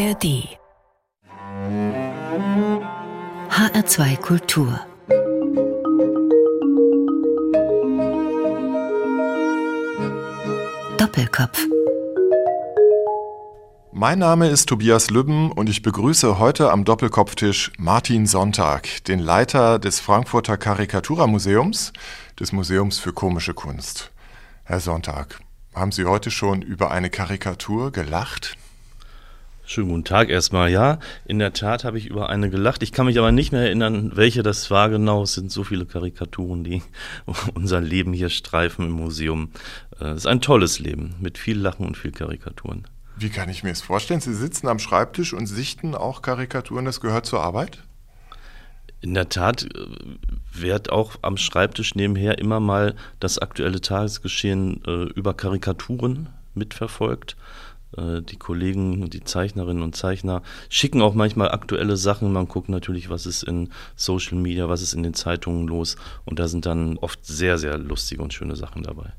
ARD HR2 Kultur Doppelkopf mein Name ist Tobias Lübben und ich begrüße heute am Doppelkopftisch Martin Sonntag, den Leiter des Frankfurter Karikatura-Museums, des Museums für komische Kunst. Herr Sonntag, haben Sie heute schon über eine Karikatur gelacht? Schönen guten Tag erstmal. Ja, in der Tat habe ich über eine gelacht. Ich kann mich aber nicht mehr erinnern, welche das war genau. Es sind so viele Karikaturen, die unser Leben hier streifen im Museum. Äh, es ist ein tolles Leben mit viel Lachen und viel Karikaturen. Wie kann ich mir das vorstellen? Sie sitzen am Schreibtisch und sichten auch Karikaturen, das gehört zur Arbeit? In der Tat äh, wird auch am Schreibtisch nebenher immer mal das aktuelle Tagesgeschehen äh, über Karikaturen mitverfolgt. Äh, die Kollegen, die Zeichnerinnen und Zeichner schicken auch manchmal aktuelle Sachen. Man guckt natürlich, was ist in Social Media, was ist in den Zeitungen los. Und da sind dann oft sehr, sehr lustige und schöne Sachen dabei.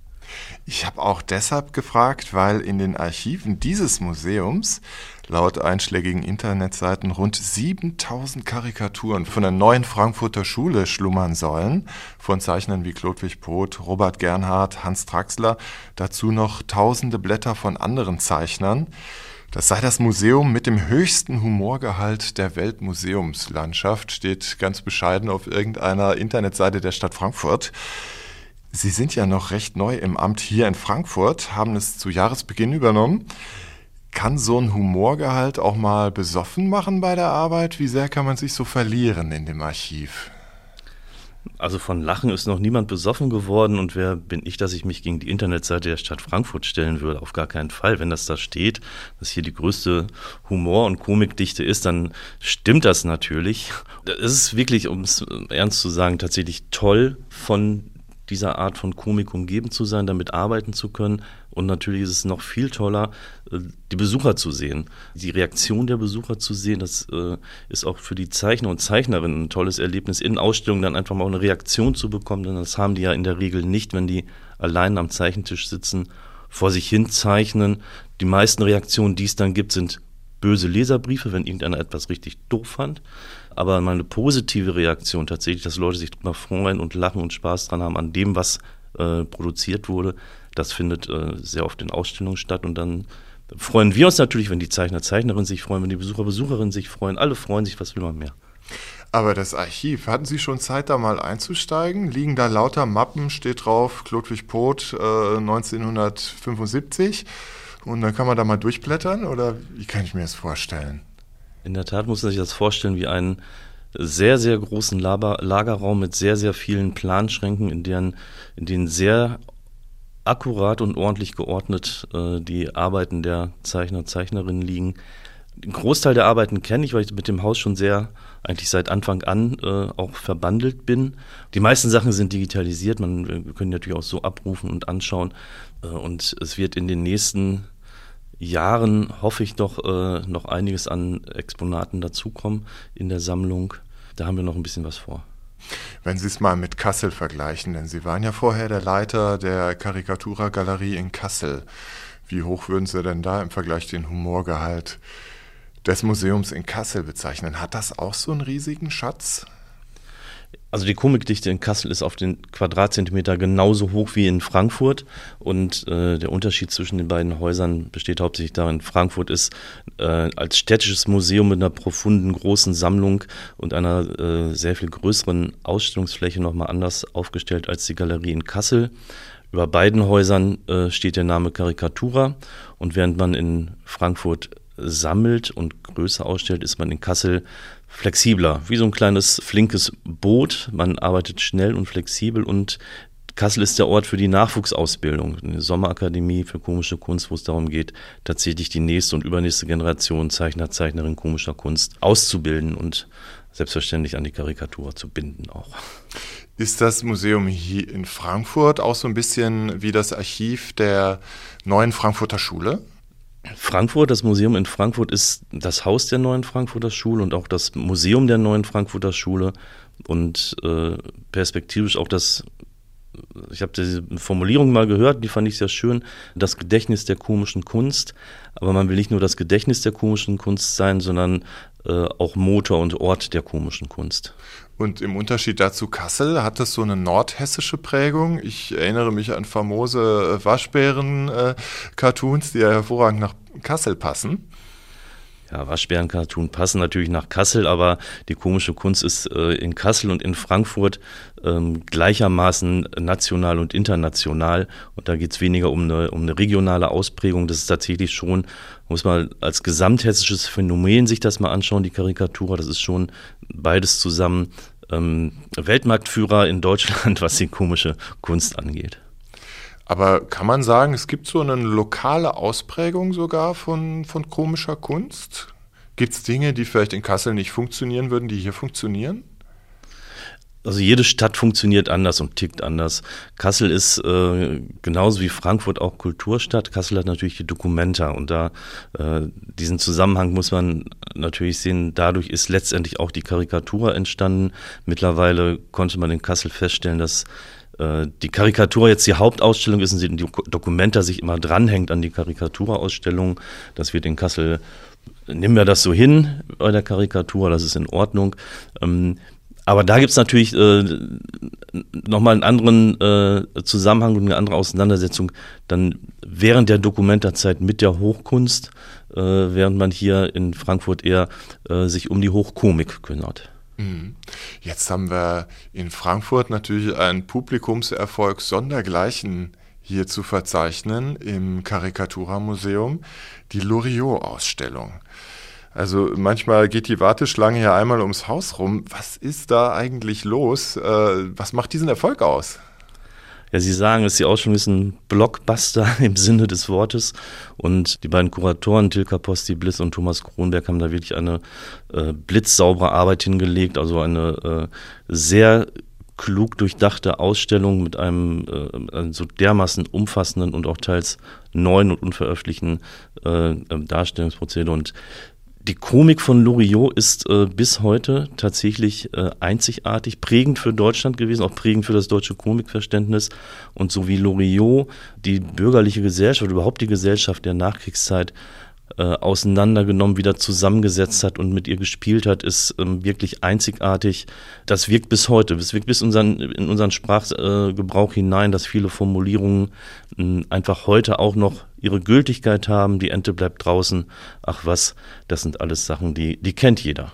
Ich habe auch deshalb gefragt, weil in den Archiven dieses Museums laut einschlägigen Internetseiten rund 7000 Karikaturen von der neuen Frankfurter Schule schlummern sollen, von Zeichnern wie Klodwig Poth, Robert Gernhardt, Hans Traxler, dazu noch tausende Blätter von anderen Zeichnern. Das sei das Museum mit dem höchsten Humorgehalt der Weltmuseumslandschaft, steht ganz bescheiden auf irgendeiner Internetseite der Stadt Frankfurt. Sie sind ja noch recht neu im Amt hier in Frankfurt, haben es zu Jahresbeginn übernommen. Kann so ein Humorgehalt auch mal besoffen machen bei der Arbeit? Wie sehr kann man sich so verlieren in dem Archiv? Also von Lachen ist noch niemand besoffen geworden und wer bin ich, dass ich mich gegen die Internetseite der Stadt Frankfurt stellen würde? Auf gar keinen Fall. Wenn das da steht, dass hier die größte Humor- und Komikdichte ist, dann stimmt das natürlich. Es ist wirklich, um es ernst zu sagen, tatsächlich toll von dieser Art von Komik umgeben zu sein, damit arbeiten zu können. Und natürlich ist es noch viel toller, äh, die Besucher zu sehen, die Reaktion der Besucher zu sehen. Das äh, ist auch für die Zeichner und Zeichnerinnen ein tolles Erlebnis, in Ausstellungen dann einfach mal eine Reaktion zu bekommen, denn das haben die ja in der Regel nicht, wenn die allein am Zeichentisch sitzen, vor sich hin zeichnen. Die meisten Reaktionen, die es dann gibt, sind böse Leserbriefe, wenn irgendeiner etwas richtig doof fand aber mal eine positive Reaktion tatsächlich, dass Leute sich drüber freuen und lachen und Spaß dran haben an dem, was äh, produziert wurde, das findet äh, sehr oft in Ausstellungen statt und dann freuen wir uns natürlich, wenn die Zeichner, Zeichnerinnen sich freuen, wenn die Besucher, Besucherinnen sich freuen, alle freuen sich, was will man mehr. Aber das Archiv, hatten Sie schon Zeit, da mal einzusteigen? Liegen da lauter Mappen, steht drauf, Klodwig Poth äh, 1975 und dann kann man da mal durchblättern oder wie kann ich mir das vorstellen? In der Tat muss man sich das vorstellen wie einen sehr, sehr großen Lager, Lagerraum mit sehr, sehr vielen Planschränken, in denen, in denen sehr akkurat und ordentlich geordnet äh, die Arbeiten der Zeichner und Zeichnerinnen liegen. Den Großteil der Arbeiten kenne ich, weil ich mit dem Haus schon sehr, eigentlich seit Anfang an äh, auch verbandelt bin. Die meisten Sachen sind digitalisiert, man, wir können natürlich auch so abrufen und anschauen. Äh, und es wird in den nächsten Jahren hoffe ich doch äh, noch einiges an Exponaten dazukommen in der Sammlung. Da haben wir noch ein bisschen was vor. Wenn Sie es mal mit Kassel vergleichen, denn Sie waren ja vorher der Leiter der Karikatura-Galerie in Kassel. Wie hoch würden Sie denn da im Vergleich den Humorgehalt des Museums in Kassel bezeichnen? Hat das auch so einen riesigen Schatz? Also die Komikdichte in Kassel ist auf den Quadratzentimeter genauso hoch wie in Frankfurt und äh, der Unterschied zwischen den beiden Häusern besteht hauptsächlich darin, Frankfurt ist äh, als städtisches Museum mit einer profunden großen Sammlung und einer äh, sehr viel größeren Ausstellungsfläche nochmal anders aufgestellt als die Galerie in Kassel. Über beiden Häusern äh, steht der Name Karikatura und während man in Frankfurt sammelt und größer ausstellt, ist man in Kassel flexibler, wie so ein kleines flinkes Boot. Man arbeitet schnell und flexibel und Kassel ist der Ort für die Nachwuchsausbildung, eine Sommerakademie für komische Kunst, wo es darum geht, tatsächlich die nächste und übernächste Generation Zeichner, Zeichnerin komischer Kunst auszubilden und selbstverständlich an die Karikatur zu binden auch. Ist das Museum hier in Frankfurt auch so ein bisschen wie das Archiv der neuen Frankfurter Schule? Frankfurt, das Museum in Frankfurt ist das Haus der neuen Frankfurter Schule und auch das Museum der neuen Frankfurter Schule und äh, perspektivisch auch das ich habe diese Formulierung mal gehört, die fand ich sehr schön, das Gedächtnis der komischen Kunst. Aber man will nicht nur das Gedächtnis der komischen Kunst sein, sondern äh, auch Motor und Ort der komischen Kunst. Und im Unterschied dazu Kassel hat das so eine nordhessische Prägung. Ich erinnere mich an famose äh, Waschbären-Cartoons, äh, die ja hervorragend nach Kassel passen ja, Waschbären-Cartoon passen natürlich nach Kassel, aber die komische Kunst ist äh, in Kassel und in Frankfurt ähm, gleichermaßen national und international. Und da geht es weniger um eine, um eine regionale Ausprägung. Das ist tatsächlich schon, muss man als gesamthessisches Phänomen sich das mal anschauen, die Karikatur. Das ist schon beides zusammen ähm, Weltmarktführer in Deutschland, was die komische Kunst angeht. Aber kann man sagen, es gibt so eine lokale Ausprägung sogar von, von komischer Kunst? Gibt es Dinge, die vielleicht in Kassel nicht funktionieren würden, die hier funktionieren? Also jede Stadt funktioniert anders und tickt anders. Kassel ist äh, genauso wie Frankfurt auch Kulturstadt. Kassel hat natürlich die Dokumenta und da äh, diesen Zusammenhang muss man natürlich sehen. Dadurch ist letztendlich auch die Karikatur entstanden. Mittlerweile konnte man in Kassel feststellen, dass äh, die Karikatur jetzt die Hauptausstellung ist und die Dokumenta sich immer dranhängt an die Karikaturausstellung. Das wird in Kassel, nehmen wir das so hin bei der Karikatur, das ist in Ordnung. Ähm, aber da gibt es natürlich äh, nochmal einen anderen äh, Zusammenhang und eine andere Auseinandersetzung dann während der Dokumentarzeit mit der Hochkunst, äh, während man hier in Frankfurt eher äh, sich um die Hochkomik kümmert. Mhm. Jetzt haben wir in Frankfurt natürlich einen Publikumserfolg sondergleichen hier zu verzeichnen im Karikaturamuseum, die Loriot-Ausstellung. Also manchmal geht die Warteschlange ja einmal ums Haus rum. Was ist da eigentlich los? Äh, was macht diesen Erfolg aus? Ja, Sie sagen es, die Ausstellung ist ein Blockbuster im Sinne des Wortes. Und die beiden Kuratoren, Tilka Posti Bliss und Thomas Kronberg, haben da wirklich eine äh, blitzsaubere Arbeit hingelegt. Also eine äh, sehr klug durchdachte Ausstellung mit einem äh, so dermaßen umfassenden und auch teils neuen und unveröffentlichten äh, Darstellungsprozedere. Und die Komik von Loriot ist äh, bis heute tatsächlich äh, einzigartig, prägend für Deutschland gewesen, auch prägend für das deutsche Komikverständnis. Und so wie Loriot die bürgerliche Gesellschaft, überhaupt die Gesellschaft der Nachkriegszeit äh, auseinandergenommen, wieder zusammengesetzt hat und mit ihr gespielt hat, ist ähm, wirklich einzigartig. Das wirkt bis heute, das wirkt bis unseren, in unseren Sprachgebrauch hinein, dass viele Formulierungen äh, einfach heute auch noch ihre Gültigkeit haben. Die Ente bleibt draußen. Ach was, das sind alles Sachen, die, die kennt jeder.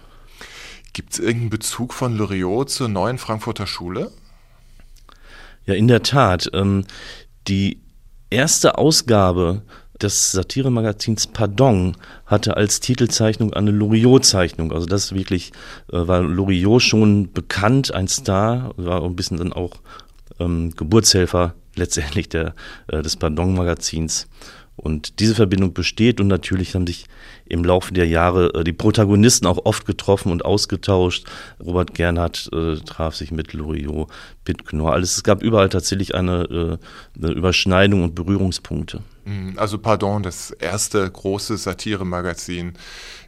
Gibt es irgendeinen Bezug von Loriot zur neuen Frankfurter Schule? Ja, in der Tat. Ähm, die erste Ausgabe des Satiremagazins Pardon hatte als Titelzeichnung eine Loriot-Zeichnung. Also das wirklich äh, war Loriot schon bekannt, ein Star, war ein bisschen dann auch ähm, Geburtshelfer letztendlich der, äh, des Pardon-Magazins. Und diese Verbindung besteht und natürlich haben sich im Laufe der Jahre äh, die Protagonisten auch oft getroffen und ausgetauscht. Robert Gernhardt äh, traf sich mit Loriot, Pitt Knorr. Alles, es gab überall tatsächlich eine, äh, eine Überschneidung und Berührungspunkte. Mhm, also Pardon, das erste große Satire-Magazin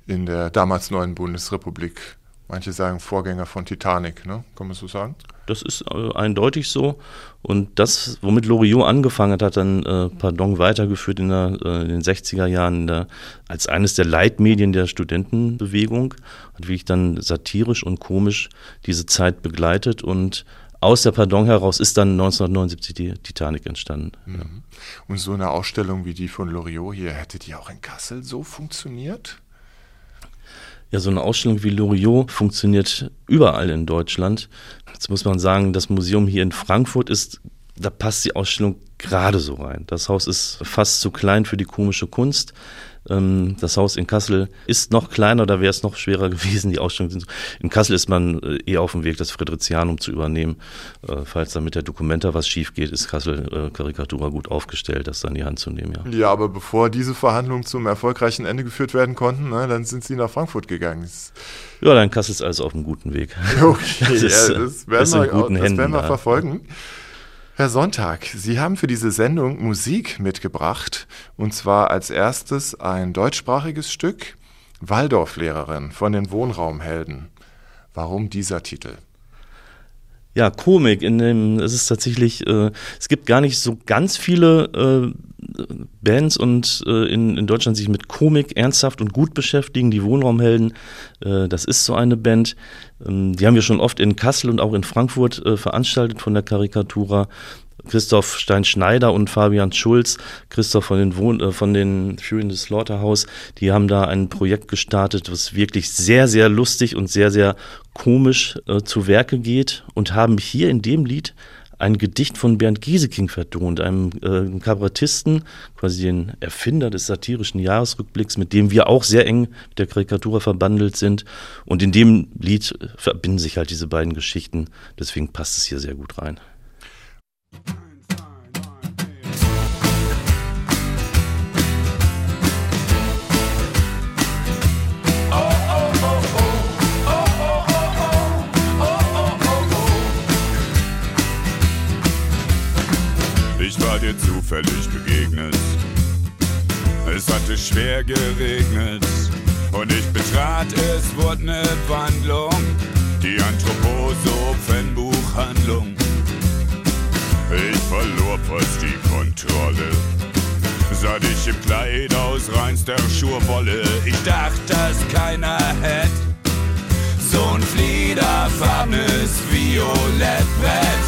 in der damals neuen Bundesrepublik. Manche sagen Vorgänger von Titanic, ne? Kann man so sagen? Das ist äh, eindeutig so. Und das, womit Loriot angefangen hat, hat dann äh, Pardon weitergeführt in, der, äh, in den 60er Jahren der, als eines der Leitmedien der Studentenbewegung. Hat wirklich dann satirisch und komisch diese Zeit begleitet und aus der Pardon heraus ist dann 1979 die Titanic entstanden. Mhm. Und so eine Ausstellung wie die von Loriot hier, hätte die auch in Kassel so funktioniert? Ja, so eine Ausstellung wie Loriot funktioniert überall in Deutschland. Jetzt muss man sagen, das Museum hier in Frankfurt ist, da passt die Ausstellung gerade so rein. Das Haus ist fast zu klein für die komische Kunst. Ähm, das Haus in Kassel ist noch kleiner, da wäre es noch schwerer gewesen, die Ausstellung. In Kassel ist man eher auf dem Weg, das Friderizianum zu übernehmen. Äh, falls da mit der Dokumenta was schief geht, ist Kassel äh, Karikatura gut aufgestellt, das dann in die Hand zu nehmen. Ja. ja, aber bevor diese Verhandlungen zum erfolgreichen Ende geführt werden konnten, ne, dann sind sie nach Frankfurt gegangen. Das ja, dann Kassel ist alles auf einem guten Weg. Okay, das, ist, ja, das werden, wir, das werden wir verfolgen. Herr Sonntag, Sie haben für diese Sendung Musik mitgebracht, und zwar als erstes ein deutschsprachiges Stück, Waldorflehrerin von den Wohnraumhelden. Warum dieser Titel? Ja, Komik. In dem, es ist tatsächlich, äh, es gibt gar nicht so ganz viele äh, Bands und äh, in, in Deutschland sich mit Komik ernsthaft und gut beschäftigen. Die Wohnraumhelden, äh, das ist so eine Band. Ähm, die haben wir schon oft in Kassel und auch in Frankfurt äh, veranstaltet von der Karikatura. Christoph Stein-Schneider und Fabian Schulz, Christoph von den, Wohn äh, von den Fury in the Slaughterhouse, die haben da ein Projekt gestartet, was wirklich sehr, sehr lustig und sehr, sehr komisch äh, zu Werke geht und haben hier in dem Lied ein Gedicht von Bernd Gieseking vertont, einem äh, Kabarettisten, quasi den Erfinder des satirischen Jahresrückblicks, mit dem wir auch sehr eng mit der Karikatur verbandelt sind. Und in dem Lied verbinden sich halt diese beiden Geschichten. Deswegen passt es hier sehr gut rein. Dir zufällig begegnet. Es hatte schwer geregnet und ich betrat, es wurde ne Wandlung, die Anthroposophenbuchhandlung. Ich verlor fast die Kontrolle. Sah dich im Kleid aus reinster Schurwolle. Ich dachte, dass keiner hätte so ein fliederfarbenes Violettbrett.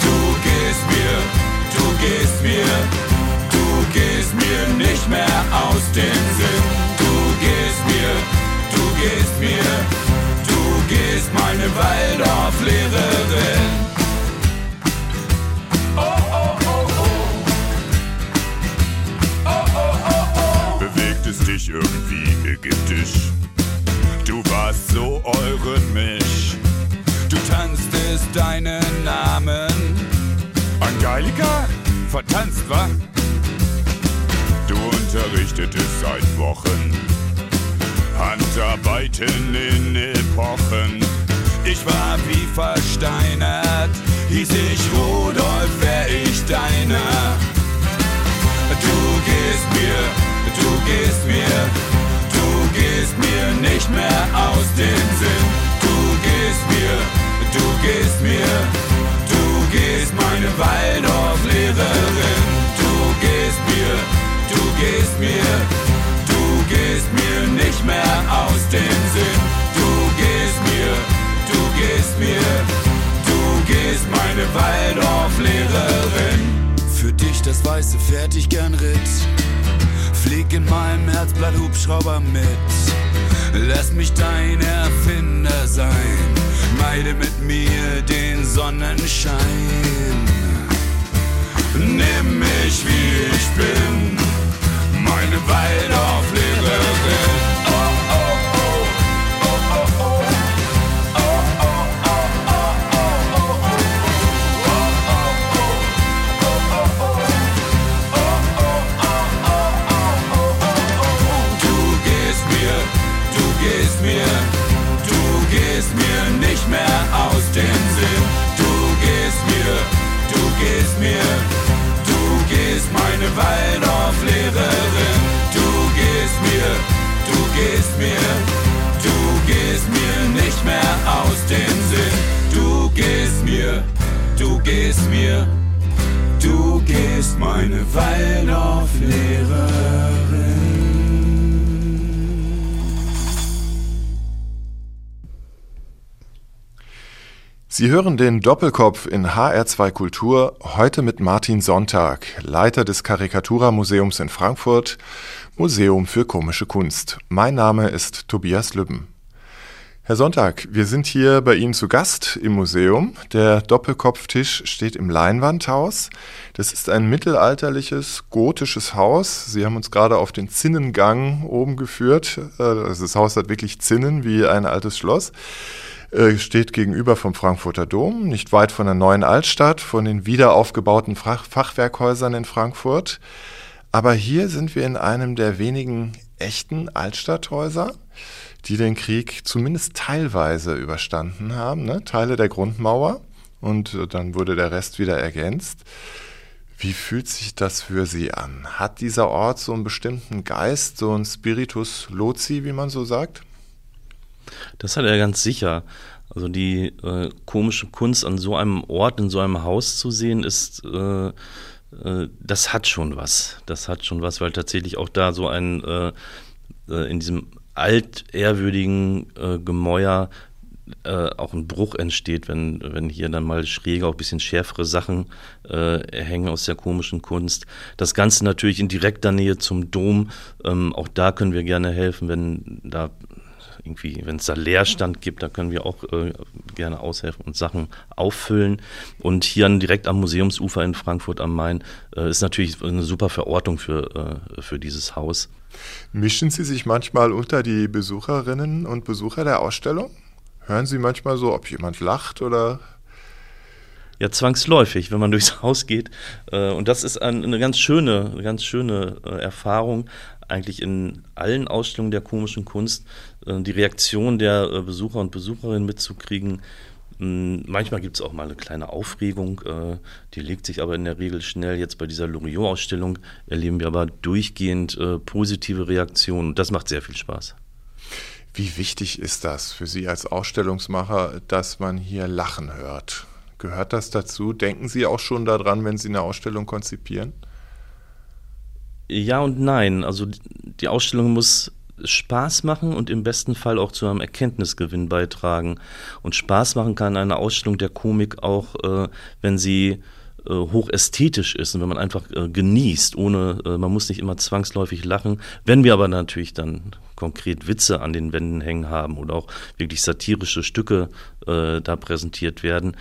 Du gehst mir, gehst mir, du gehst mir nicht mehr aus dem Sinn. Du gehst mir, du gehst mir, du gehst meine Waldorflehrerin. bewegt es dich irgendwie ägyptisch. Du warst so eurythmisch, du tanztest deinen Namen. Angelika? Vertanzt, wa? Du unterrichtetest seit Wochen Handarbeiten in Epochen. Ich war wie versteinert, hieß ich Rudolf, wär ich deiner. Du gehst mir, du gehst mir, du gehst mir nicht mehr aus dem Sinn. Du gehst mir, du gehst mir, gehst meine Waldorflehrerin. Du gehst mir, du gehst mir, du gehst mir nicht mehr aus dem Sinn. Du gehst mir, du gehst mir, du gehst meine Waldorflehrerin. Für dich das weiße Pferd ich gern ritt. Flieg in meinem Herzblatt Hubschrauber mit. Lass mich dein Erfinder sein. Meide mit mir den Sonnenschein. Nimm mich wie ich bin. Meine Waldorflehrerin. Gehst mir nicht mehr aus dem Sinn. Du gehst mir, du gehst mir, du gehst meine Waldorflehrerin. Du gehst mir, du gehst mir, du gehst mir nicht mehr aus dem Sinn. Du gehst mir, du gehst mir, du gehst meine Waldorflehrerin. Sie hören den Doppelkopf in HR2 Kultur heute mit Martin Sonntag, Leiter des Karikatura-Museums in Frankfurt, Museum für komische Kunst. Mein Name ist Tobias Lübben. Herr Sonntag, wir sind hier bei Ihnen zu Gast im Museum. Der Doppelkopftisch steht im Leinwandhaus. Das ist ein mittelalterliches gotisches Haus. Sie haben uns gerade auf den Zinnengang oben geführt. Also das Haus hat wirklich Zinnen wie ein altes Schloss Äh, steht gegenüber vom Frankfurter Dom, nicht weit von der neuen Altstadt, von den wiederaufgebauten Fach Fachwerkhäusern in Frankfurt. Aber hier sind wir in einem der wenigen echten Altstadthäuser, die den Krieg zumindest teilweise überstanden haben, ne? Teile der Grundmauer. Und äh, dann wurde der Rest wieder ergänzt. Wie fühlt sich das für Sie an? Hat dieser Ort so einen bestimmten Geist, so einen Spiritus Loci, wie man so sagt? Das hat er ganz sicher. Also die äh, komische Kunst an so einem Ort, in so einem Haus zu sehen, ist, äh, äh, das hat schon was. Das hat schon was, weil tatsächlich auch da so ein, äh, äh, in diesem altehrwürdigen äh, Gemäuer auch ein Bruch entsteht, wenn, wenn hier dann mal schräge, auch ein bisschen schärfere Sachen hängen aus der komischen Kunst. Das Ganze natürlich in direkter Nähe zum Dom. Ähm, auch da können wir gerne helfen, wenn da irgendwie, wenn es da Leerstand gibt, da können wir auch äh, gerne aushelfen und Sachen auffüllen. Und hier direkt am Museumsufer in Frankfurt am Main äh, ist natürlich eine super Verortung für, äh, für dieses Haus. Mischen Sie sich manchmal unter die Besucherinnen und Besucher der Ausstellung? Hören Sie manchmal so, ob jemand lacht oder ja, zwangsläufig, wenn man durchs Haus geht. Äh, und das ist eine ganz schöne, eine ganz schöne äh, Erfahrung, eigentlich in allen Ausstellungen der komischen Kunst, die Reaktion der Besucher und Besucherinnen mitzukriegen. Hm, manchmal gibt es auch mal eine kleine Aufregung, die legt sich aber in der Regel schnell. Jetzt bei dieser Loriot-Ausstellung erleben wir aber durchgehend positive Reaktionen. Das macht sehr viel Spaß. Wie wichtig ist das für Sie als Ausstellungsmacher, dass man hier Lachen hört? Gehört das dazu? Denken Sie auch schon daran, wenn Sie eine Ausstellung konzipieren? Ja und nein. Also die Ausstellung muss Spaß machen und im besten Fall auch zu einem Erkenntnisgewinn beitragen. Und Spaß machen kann eine Ausstellung der Komik auch, äh, wenn sie äh, hochästhetisch ist und wenn man einfach äh, genießt, ohne, äh, man muss nicht immer zwangsläufig lachen. Wenn wir aber natürlich dann konkret Witze an den Wänden hängen haben oder auch wirklich satirische Stücke äh, da präsentiert werden,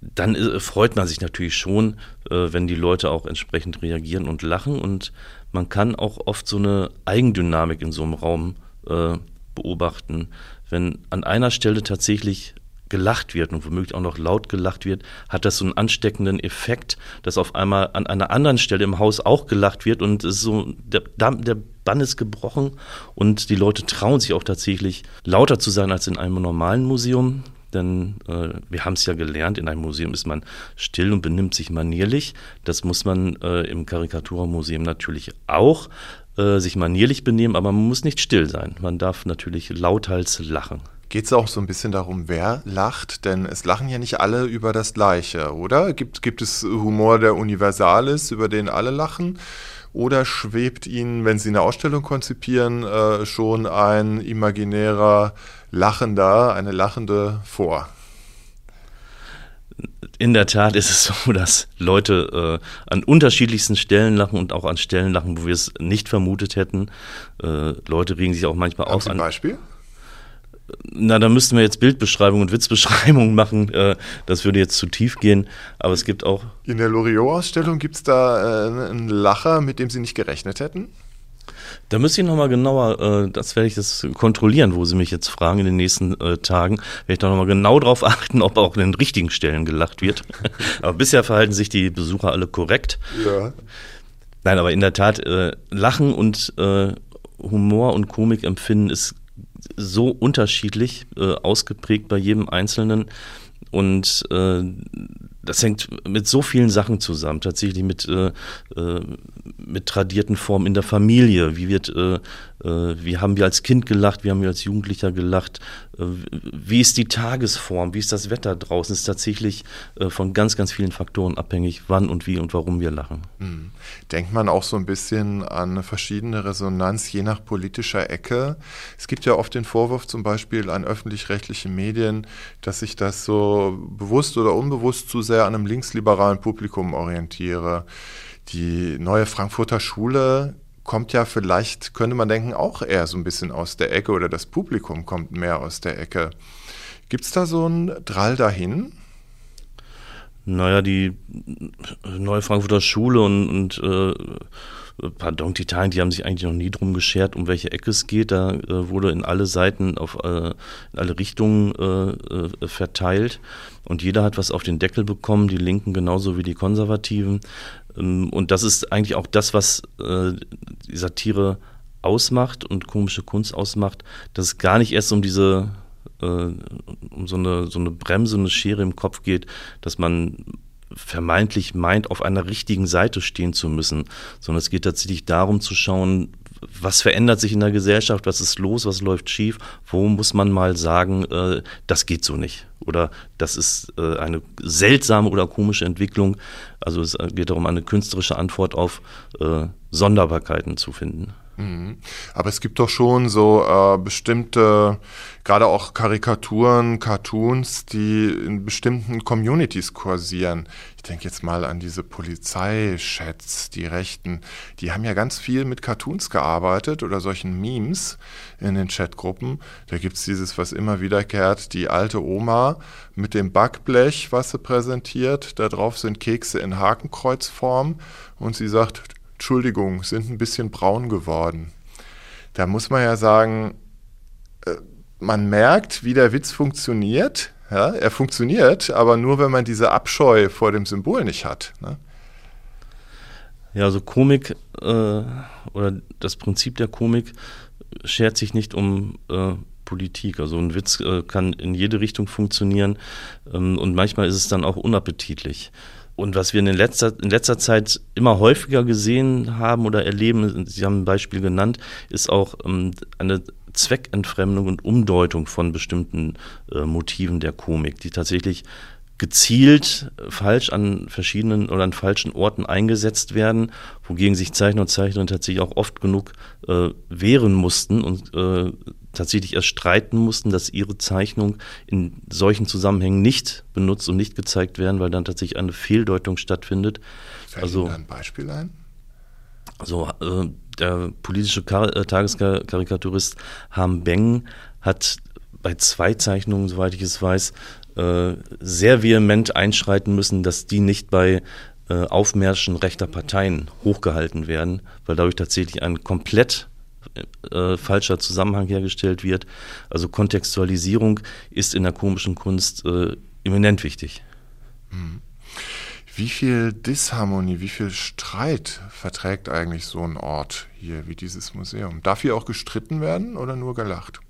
dann äh, freut man sich natürlich schon, wenn die Leute auch entsprechend reagieren und lachen. Und man kann auch oft so eine Eigendynamik in so einem Raum äh, beobachten. Wenn an einer Stelle tatsächlich gelacht wird und womöglich auch noch laut gelacht wird, hat das so einen ansteckenden Effekt, dass auf einmal an einer anderen Stelle im Haus auch gelacht wird und so der, der Bann ist gebrochen und die Leute trauen sich auch tatsächlich lauter zu sein als in einem normalen Museum. Denn äh, wir haben es ja gelernt, in einem Museum ist man still und benimmt sich manierlich. Das muss man äh, im Karikaturmuseum natürlich auch äh, sich manierlich benehmen, aber man muss nicht still sein. Man darf natürlich lauthals lachen. Geht es auch so ein bisschen darum, wer lacht? Denn es lachen ja nicht alle über das Gleiche, oder? Gibt, gibt es Humor, der universal ist, über den alle lachen? Oder schwebt Ihnen, wenn Sie eine Ausstellung konzipieren, äh, schon ein imaginärer Lachender, eine Lachende vor? in der Tat ist es so, dass Leute äh, an unterschiedlichsten Stellen lachen und auch an Stellen lachen, wo wir es nicht vermutet hätten. Äh, Leute regen sich auch manchmal Haben auf. Sie ein Beispiel? Na, da müssten wir jetzt Bildbeschreibung und Witzbeschreibung machen. Äh, das würde jetzt zu tief gehen. Aber es gibt auch. In der Loriot-Ausstellung gibt es da äh, einen Lacher, mit dem Sie nicht gerechnet hätten? Da müsste ich nochmal genauer, äh, das werde ich das kontrollieren, wo Sie mich jetzt fragen in den nächsten äh, Tagen. Werde ich da nochmal genau drauf achten, ob auch an den richtigen Stellen gelacht wird. aber bisher verhalten sich die Besucher alle korrekt. Ja. Nein, aber in der Tat, äh, Lachen und äh, Humor und Komik empfinden ist so unterschiedlich äh, ausgeprägt bei jedem Einzelnen. Und äh, das hängt mit so vielen Sachen zusammen, tatsächlich mit, äh, äh, mit tradierten Formen in der Familie. Wie, wird, äh, äh, wie haben wir als Kind gelacht, wie haben wir als Jugendlicher gelacht, äh, wie ist die Tagesform, wie ist das Wetter draußen, ist tatsächlich äh, von ganz, ganz vielen Faktoren abhängig, wann und wie und warum wir lachen. Hm. Denkt man auch so ein bisschen an verschiedene Resonanz, je nach politischer Ecke. Es gibt ja oft den Vorwurf zum Beispiel an öffentlich-rechtliche Medien, dass sich das so bewusst oder unbewusst zu sehr an einem linksliberalen Publikum orientiere. Die neue Frankfurter Schule kommt ja vielleicht, könnte man denken, auch eher so ein bisschen aus der Ecke oder das Publikum kommt mehr aus der Ecke. Gibt es da so einen Drall dahin? Naja, die neue Frankfurter Schule und, und äh, pardon, die Italien, die haben sich eigentlich noch nie drum geschert, um welche Ecke es geht. Da äh, wurde in alle Seiten, auf äh, in alle Richtungen äh, äh, verteilt und jeder hat was auf den Deckel bekommen, die Linken genauso wie die Konservativen. Ähm, und das ist eigentlich auch das, was äh, die Satire ausmacht und komische Kunst ausmacht, dass es gar nicht erst um diese äh, um so eine, so eine Bremse, eine Schere im Kopf geht, dass man vermeintlich meint, auf einer richtigen Seite stehen zu müssen, sondern es geht tatsächlich darum zu schauen, was verändert sich in der Gesellschaft, was ist los, was läuft schief, wo muss man mal sagen, äh, das geht so nicht oder das ist äh, eine seltsame oder komische Entwicklung. Also es geht darum, eine künstlerische Antwort auf äh, Sonderbarkeiten zu finden. Mhm. Aber es gibt doch schon so äh, bestimmte, gerade auch Karikaturen, Cartoons, die in bestimmten Communities kursieren. Ich denke jetzt mal an diese Polizeichats, die Rechten. Die haben ja ganz viel mit Cartoons gearbeitet oder solchen Memes in den Chatgruppen. Da gibt's dieses, was immer wiederkehrt, die alte Oma mit dem Backblech, was sie präsentiert. Da drauf sind Kekse in Hakenkreuzform und sie sagt, Entschuldigung, sind ein bisschen braun geworden. Da muss man ja sagen, äh, man merkt, wie der Witz funktioniert. Ja, er funktioniert, aber nur, wenn man diese Abscheu vor dem Symbol nicht hat. Ne? Ja, also Komik äh, oder das Prinzip der Komik schert sich nicht um äh, Politik. Also ein Witz äh, kann in jede Richtung funktionieren ähm, und manchmal ist es dann auch unappetitlich. Und was wir in letzter, in letzter Zeit immer häufiger gesehen haben oder erleben, Sie haben ein Beispiel genannt, ist auch ähm, eine Zweckentfremdung und Umdeutung von bestimmten äh, Motiven der Komik, die tatsächlich gezielt falsch an verschiedenen oder an falschen Orten eingesetzt werden, wogegen sich Zeichner und Zeichnerinnen tatsächlich auch oft genug äh, wehren mussten und äh, tatsächlich erst streiten mussten, dass ihre Zeichnung in solchen Zusammenhängen nicht benutzt und nicht gezeigt werden, weil dann tatsächlich eine Fehldeutung stattfindet. Fällt also Ihnen da ein Beispiel ein? Also äh, der politische Kar äh, Tageskarikaturist Ham Beng hat bei zwei Zeichnungen, soweit ich es weiß, äh, sehr vehement einschreiten müssen, dass die nicht bei äh, Aufmärschen rechter Parteien hochgehalten werden, weil dadurch tatsächlich ein komplett äh, falscher Zusammenhang hergestellt wird. Also Kontextualisierung ist in der komischen Kunst äh, eminent wichtig. Hm. Wie viel Disharmonie, wie viel Streit verträgt eigentlich so ein Ort hier wie dieses Museum? Darf hier auch gestritten werden oder nur gelacht?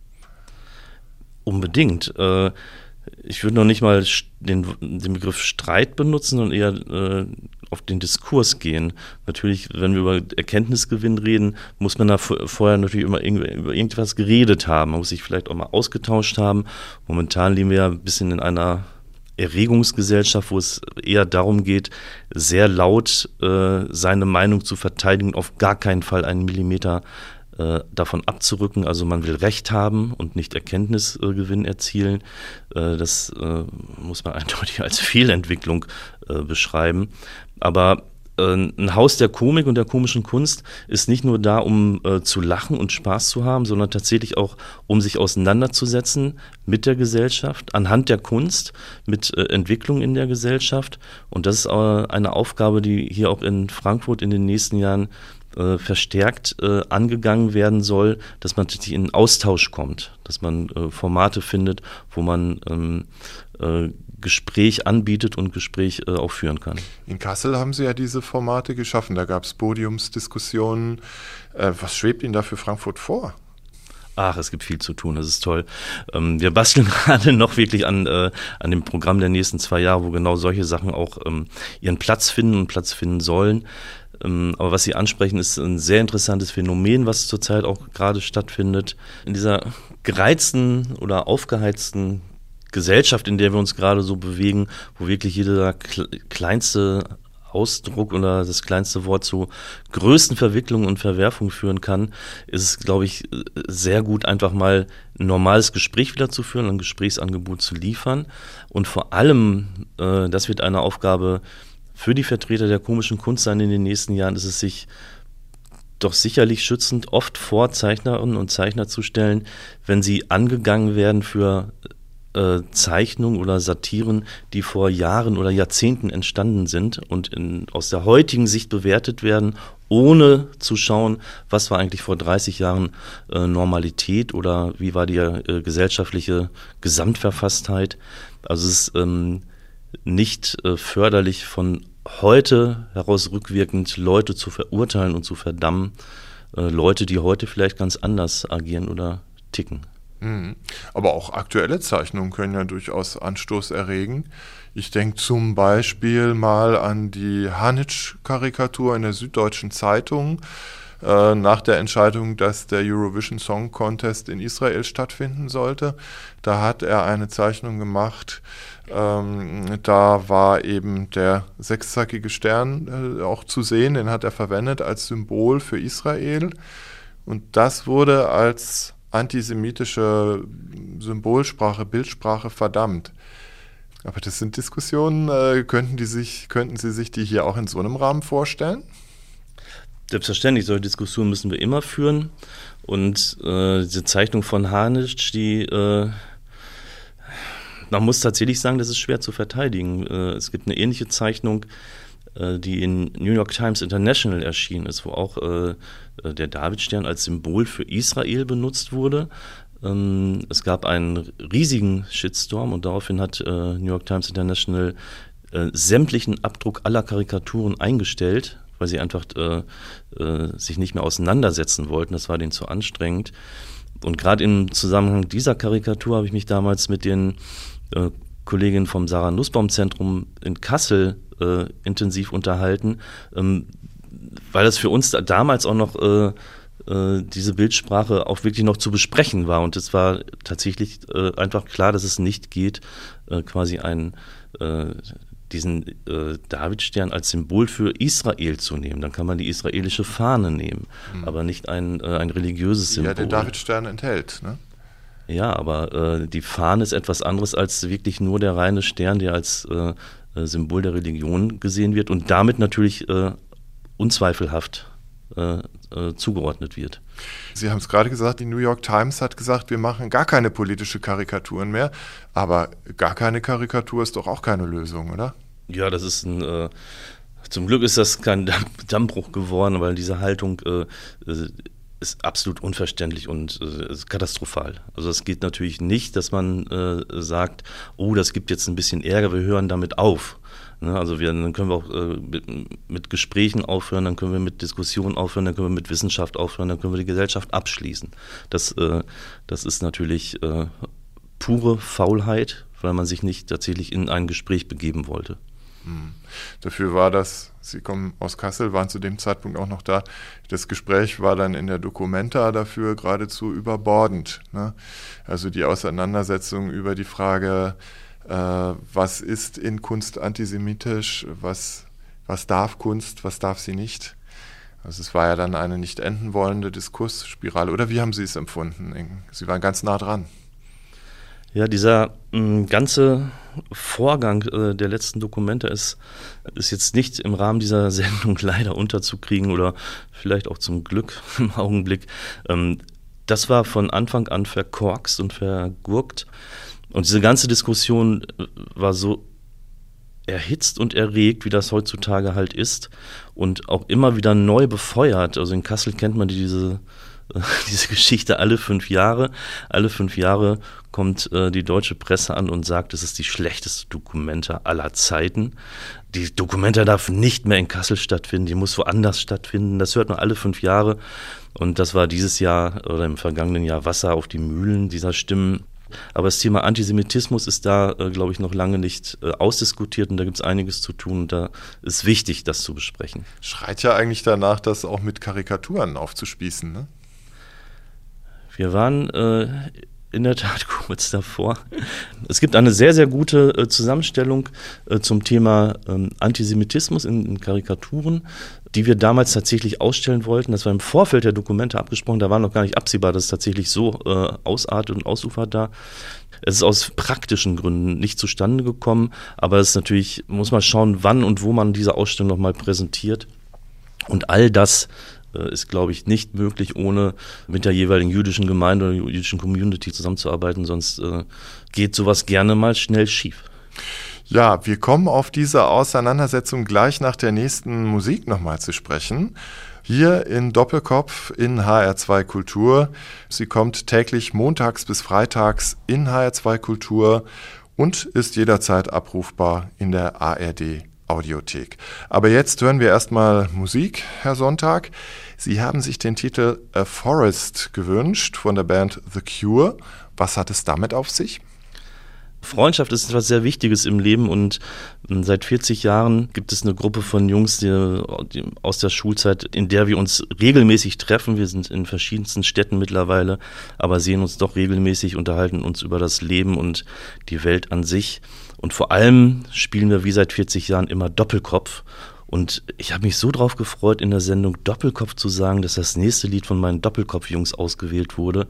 Unbedingt. Äh, ich würde noch nicht mal den, den Begriff Streit benutzen und eher äh, auf den Diskurs gehen. Natürlich, wenn wir über Erkenntnisgewinn reden, muss man da vorher natürlich immer über irgendwas geredet haben. Man muss sich vielleicht auch mal ausgetauscht haben. Momentan leben wir ja ein bisschen in einer Erregungsgesellschaft, wo es eher darum geht, sehr laut äh, seine Meinung zu verteidigen, auf gar keinen Fall einen Millimeter äh, davon abzurücken. Also man will Recht haben und nicht Erkenntnisgewinn erzielen. Äh, das äh, muss man eindeutig als Fehlentwicklung äh, beschreiben. Aber äh, ein Haus der Komik und der komischen Kunst ist nicht nur da, um äh, zu lachen und Spaß zu haben, sondern tatsächlich auch, um sich auseinanderzusetzen mit der Gesellschaft, anhand der Kunst, mit äh, Entwicklung in der Gesellschaft. Und das ist äh, eine Aufgabe, die hier auch in Frankfurt in den nächsten Jahren äh, verstärkt äh, angegangen werden soll, dass man tatsächlich in Austausch kommt, dass man äh, Formate findet, wo man ähm, äh, Gespräch anbietet und Gespräch äh, auch führen kann. In Kassel haben Sie ja diese Formate geschaffen, da gab es Podiumsdiskussionen. Äh, was schwebt Ihnen da für Frankfurt vor? Ach, es gibt viel zu tun, das ist toll. Ähm, wir basteln gerade noch wirklich an, äh, an dem Programm der nächsten zwei Jahre, wo genau solche Sachen auch ähm, ihren Platz finden und Platz finden sollen. Ähm, aber was Sie ansprechen, ist ein sehr interessantes Phänomen, was zurzeit auch gerade stattfindet. In dieser gereizten oder aufgeheizten Gesellschaft, in der wir uns gerade so bewegen, wo wirklich jeder kleinste Ausdruck oder das kleinste Wort zu größten Verwicklungen und Verwerfungen führen kann, ist es, glaube ich, sehr gut, einfach mal ein normales Gespräch wieder zu führen, ein Gesprächsangebot zu liefern. Und vor allem, äh, das wird eine Aufgabe für die Vertreter der komischen Kunst sein in den nächsten Jahren, ist es sich doch sicherlich schützend oft vor Zeichnerinnen und Zeichner zu stellen, wenn sie angegangen werden für äh, Zeichnungen oder Satiren, die vor Jahren oder Jahrzehnten entstanden sind und in, aus der heutigen Sicht bewertet werden, ohne zu schauen, was war eigentlich vor 30 Jahren äh, Normalität oder wie war die äh, gesellschaftliche Gesamtverfasstheit. Also es ist ähm, nicht äh, förderlich von heute heraus rückwirkend Leute zu verurteilen und zu verdammen. Äh, Leute, die heute vielleicht ganz anders agieren oder ticken. Mhm. Aber auch aktuelle Zeichnungen können ja durchaus Anstoß erregen. Ich denke zum Beispiel mal an die Hanitsch-Karikatur in der Süddeutschen Zeitung äh, nach der Entscheidung, dass der Eurovision Song Contest in Israel stattfinden sollte. Da hat er eine Zeichnung gemacht. Ähm, da war eben der sechszackige Stern äh, auch zu sehen, den hat er verwendet als Symbol für Israel. Und das wurde als antisemitische Symbolsprache, Bildsprache verdammt. Aber das sind Diskussionen, äh, könnten, die sich, könnten Sie sich die hier auch in so einem Rahmen vorstellen? Selbstverständlich, solche Diskussionen müssen wir immer führen. Und äh, diese Zeichnung von Harnisch, die äh, man muss tatsächlich sagen, das ist schwer zu verteidigen. Äh, es gibt eine ähnliche Zeichnung, die in New York Times International erschienen ist, wo auch äh, der Davidstern als Symbol für Israel benutzt wurde. Ähm, es gab einen riesigen Shitstorm und daraufhin hat New York Times International sämtlichen Abdruck aller Karikaturen eingestellt, weil sie einfach äh, äh, sich nicht mehr auseinandersetzen wollten. Das war denen zu anstrengend. Und gerade im Zusammenhang dieser Karikatur habe ich mich damals mit den äh, Kolleginnen vom Sarah Nussbaum Zentrum in Kassel äh, intensiv unterhalten, ähm, weil das für uns da damals auch noch äh, äh, diese Bildsprache auch wirklich noch zu besprechen war. Und es war tatsächlich einfach klar, dass es nicht geht, quasi ein diesen äh, Davidstern als Symbol für Israel zu nehmen. Dann kann man die israelische Fahne nehmen, mhm. aber nicht ein, äh, ein religiöses Symbol. Ja, der Davidstern enthält, ne? Ja, aber äh, die Fahne ist etwas anderes als wirklich nur der reine Stern, der als äh, äh, Symbol der Religion gesehen wird und damit natürlich äh, unzweifelhaft zugeordnet wird. Sie haben es gerade gesagt, die New York Times hat gesagt, wir machen gar keine politische Karikaturen mehr. Aber gar keine Karikatur ist doch auch keine Lösung, oder? Ja, das ist ein. Äh, zum Glück ist das kein Dammbruch geworden, weil diese Haltung äh, äh ist absolut unverständlich und äh, katastrophal. Also es geht natürlich nicht, dass man äh, sagt, oh, das gibt jetzt ein bisschen Ärger, wir hören damit auf. Ne? Also wir, dann können wir auch äh, mit, mit, Gesprächen aufhören, dann können wir mit Diskussionen aufhören, dann können wir mit Wissenschaft aufhören, dann können wir die Gesellschaft abschließen. Das, äh, das ist natürlich äh, pure Faulheit, weil man sich nicht tatsächlich in ein Gespräch begeben wollte. Hm. Dafür war das, Sie kommen aus Kassel, waren zu dem Zeitpunkt auch noch da. Das Gespräch war dann in der Documenta dafür geradezu überbordend. Ne? Also die Auseinandersetzung über die Frage, äh, was ist in Kunst antisemitisch, was, was darf Kunst, was darf sie nicht. Also es war ja dann eine nicht enden wollende Diskursspirale. Oder wie haben Sie es empfunden? Sie waren ganz nah dran. Ja, dieser mh, mm, ganze Vorgang äh, der letzten Dokumente ist, ist jetzt nicht im Rahmen dieser Sendung leider unterzukriegen oder vielleicht auch zum Glück im Augenblick. Ähm, das war von Anfang an verkorkst und vergurkt. Und diese ganze Diskussion äh, war so erhitzt und erregt, wie das heutzutage halt ist und auch immer wieder neu befeuert. Also in Kassel kennt man diese, diese Geschichte alle fünf Jahre. Alle fünf Jahre kommt äh, die deutsche Presse an und sagt, es ist die schlechteste Dokumenta aller Zeiten. Die Dokumenta darf nicht mehr in Kassel stattfinden, die muss woanders stattfinden. Das hört man alle fünf Jahre. Und das war dieses Jahr oder im vergangenen Jahr Wasser auf die Mühlen dieser Stimmen. Aber das Thema Antisemitismus ist da, äh, glaube ich, noch lange nicht äh, ausdiskutiert und da gibt es einiges zu tun und da ist wichtig, das zu besprechen. Schreit ja eigentlich danach, das auch mit Karikaturen aufzuspießen, ne? Wir waren äh, in der Tat kurz davor. Es gibt eine sehr, sehr gute äh, Zusammenstellung äh, zum Thema ähm, Antisemitismus in, in, Karikaturen, die wir damals tatsächlich ausstellen wollten. Das war im Vorfeld der Dokumente abgesprochen. Da war noch gar nicht absehbar, dass es tatsächlich so äh, ausartet und ausufert da. Es ist aus praktischen Gründen nicht zustande gekommen, aber es ist natürlich, muss man schauen, wann und wo man diese Ausstellung nochmal präsentiert. Und all das ist, glaube ich, nicht möglich, ohne mit der jeweiligen jüdischen Gemeinde oder jüdischen Community zusammenzuarbeiten, sonst äh, geht sowas gerne mal schnell schief. Ja, wir kommen auf diese Auseinandersetzung gleich nach der nächsten Musik nochmal zu sprechen. Hier in Doppelkopf in HR2 Kultur. Sie kommt täglich montags bis freitags in HR2 Kultur und ist jederzeit abrufbar in der ARD Audiothek. Aber jetzt hören wir erstmal Musik, Herr Sonntag. Sie haben sich den Titel A Forest gewünscht von der Band The Cure. Was hat es damit auf sich? Freundschaft ist etwas sehr Wichtiges im Leben und ähm, seit 40 Jahren gibt es eine Gruppe von Jungs die, die aus der Schulzeit, in der wir uns regelmäßig treffen. Wir sind in verschiedensten Städten mittlerweile, aber sehen uns doch regelmäßig, unterhalten uns über das Leben und die Welt an sich. Und vor allem spielen wir wie seit 40 Jahren immer Doppelkopf. Und ich habe mich so drauf gefreut, in der Sendung Doppelkopf zu sagen, dass das nächste Lied von meinen Doppelkopf-Jungs ausgewählt wurde.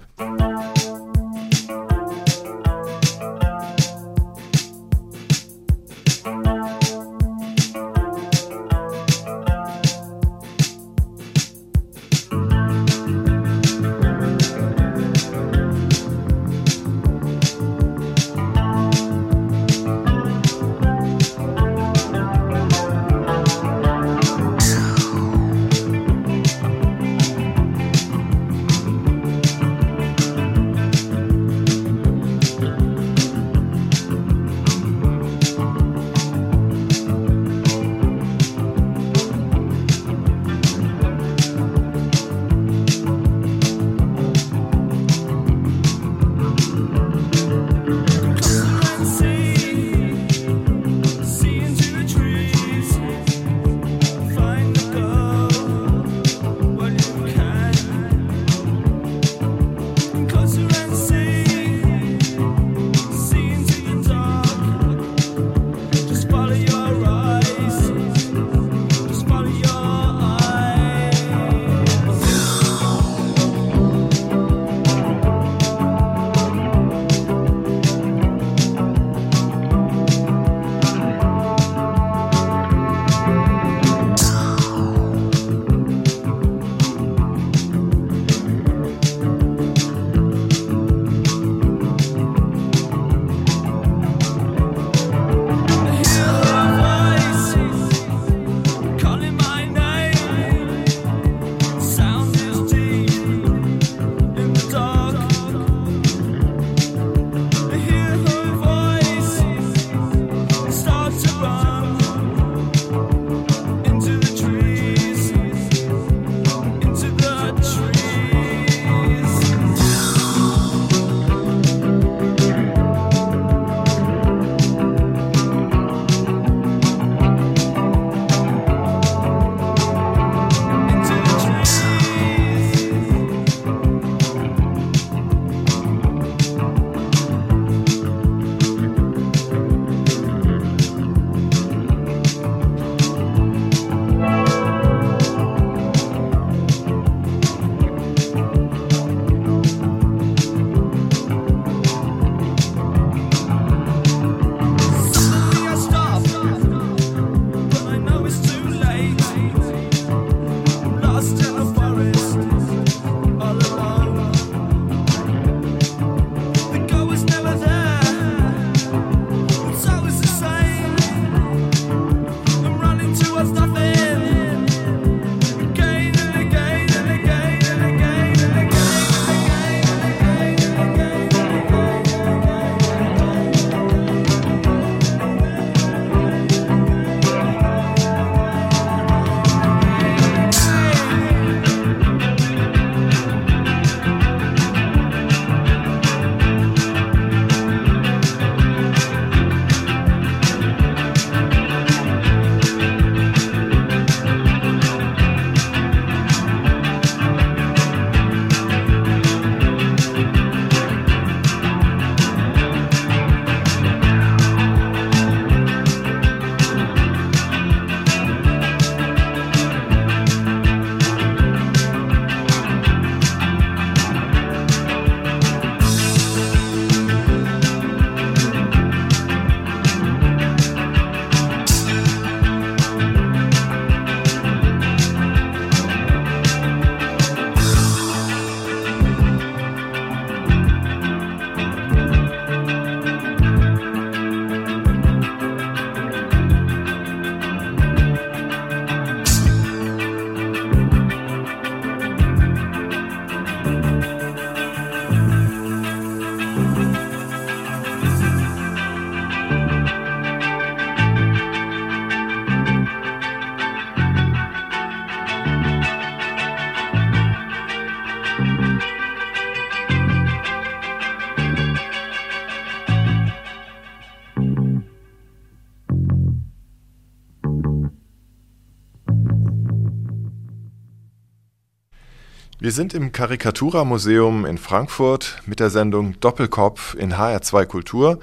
Wir sind im Karikatura-Museum in Frankfurt mit der Sendung Doppelkopf in HR2 Kultur.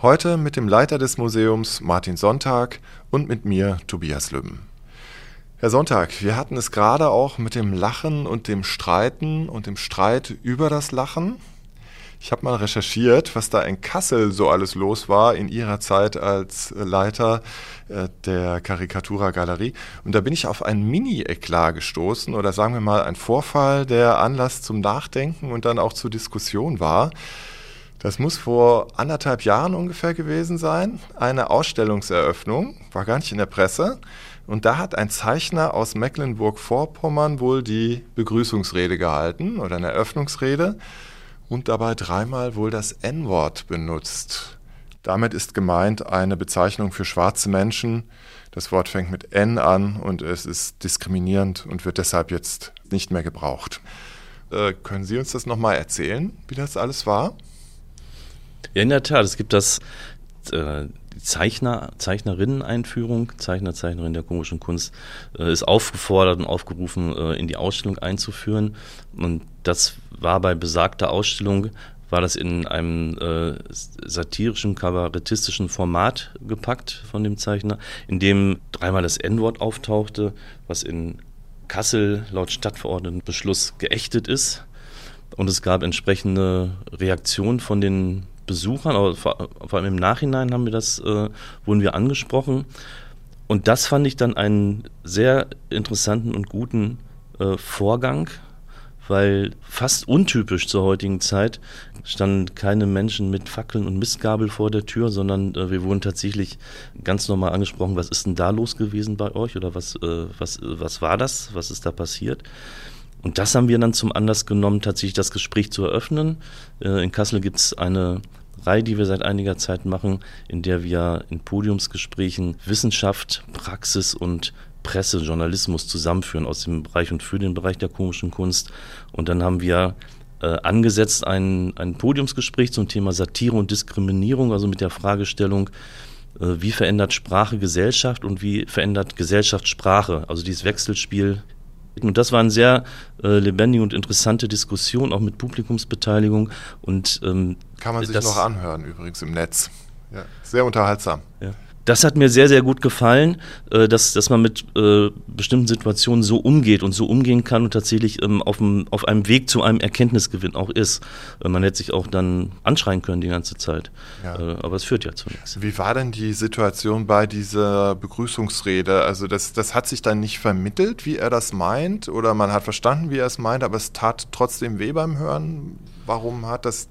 Heute mit dem Leiter des Museums Martin Sonntag und mit mir Tobias Lübben. Herr Sonntag, wir hatten es gerade auch mit dem Lachen und dem Streiten und dem Streit über das Lachen. Ich habe mal recherchiert, was da in Kassel so alles los war in Ihrer Zeit als Leiter äh, der Karikatura Galerie. Und da bin ich auf ein Mini-Eklat gestoßen oder sagen wir mal ein Vorfall, der Anlass zum Nachdenken und dann auch zur Diskussion war. Das muss vor anderthalb Jahren ungefähr gewesen sein. Eine Ausstellungseröffnung, war gar nicht in der Presse. Und da hat ein Zeichner aus Mecklenburg-Vorpommern wohl die Begrüßungsrede gehalten oder eine Eröffnungsrede und dabei dreimal wohl das N-Wort benutzt. Damit ist gemeint eine Bezeichnung für schwarze Menschen. Das Wort fängt mit N an und es ist diskriminierend und wird deshalb jetzt nicht mehr gebraucht. Äh, können Sie uns das nochmal erzählen, wie das alles war? Ja, in der Tat. Es gibt das äh, Zeichner, Zeichnerinnen-Einführung, Zeichner, Zeichnerin der komischen Kunst, äh, ist aufgefordert und aufgerufen, äh, in die Ausstellung einzuführen. Und das war bei besagter Ausstellung, war das in einem äh, satirischen, kabarettistischen Format gepackt von dem Zeichner, in dem dreimal das N-Wort auftauchte, was in Kassel laut Stadtverordnetenbeschluss geächtet ist. Und es gab entsprechende Reaktionen von den Besuchern, aber vor, vor, allem im Nachhinein haben wir das, äh, wurden wir angesprochen. Und das fand ich dann einen sehr interessanten und guten äh, Vorgang, weil fast untypisch zur heutigen Zeit standen keine Menschen mit Fackeln und Mistgabel vor der Tür, sondern äh, wir wurden tatsächlich ganz normal angesprochen, was ist denn da los gewesen bei euch oder was, äh, was, was war das, was ist da passiert? Und das haben wir dann zum Anlass genommen, tatsächlich das Gespräch zu eröffnen. Äh, in Kassel gibt es eine Reihe, die wir seit einiger Zeit machen, in der wir in Podiumsgesprächen Wissenschaft, Praxis und Presse, Journalismus zusammenführen aus dem Bereich und für den Bereich der komischen Kunst. Und dann haben wir äh, angesetzt ein, ein Podiumsgespräch zum Thema Satire und Diskriminierung, also mit der Fragestellung, äh, wie verändert Sprache Gesellschaft und wie verändert Gesellschaft Sprache? Also dieses Wechselspiel und das war eine sehr äh, lebendige und interessante Diskussion, auch mit Publikumsbeteiligung. Und, ähm, Kann man sich das, noch anhören, übrigens im Netz. Ja, sehr unterhaltsam. Ja das hat mir sehr, sehr gut gefallen, äh, dass, dass man mit äh, bestimmten Situationen so umgeht und so umgehen kann und tatsächlich ähm, auf, dem, auf einem Weg zu einem Erkenntnisgewinn auch ist. Äh, man hätte sich auch dann anschreien können die ganze Zeit. Ja. Aber es führt ja zu nichts. Wie war denn die Situation bei dieser Begrüßungsrede? Also das, das hat sich dann nicht vermittelt, wie er das meint, oder man hat verstanden, wie er es meint, aber es tat trotzdem weh beim Hören. Warum hat das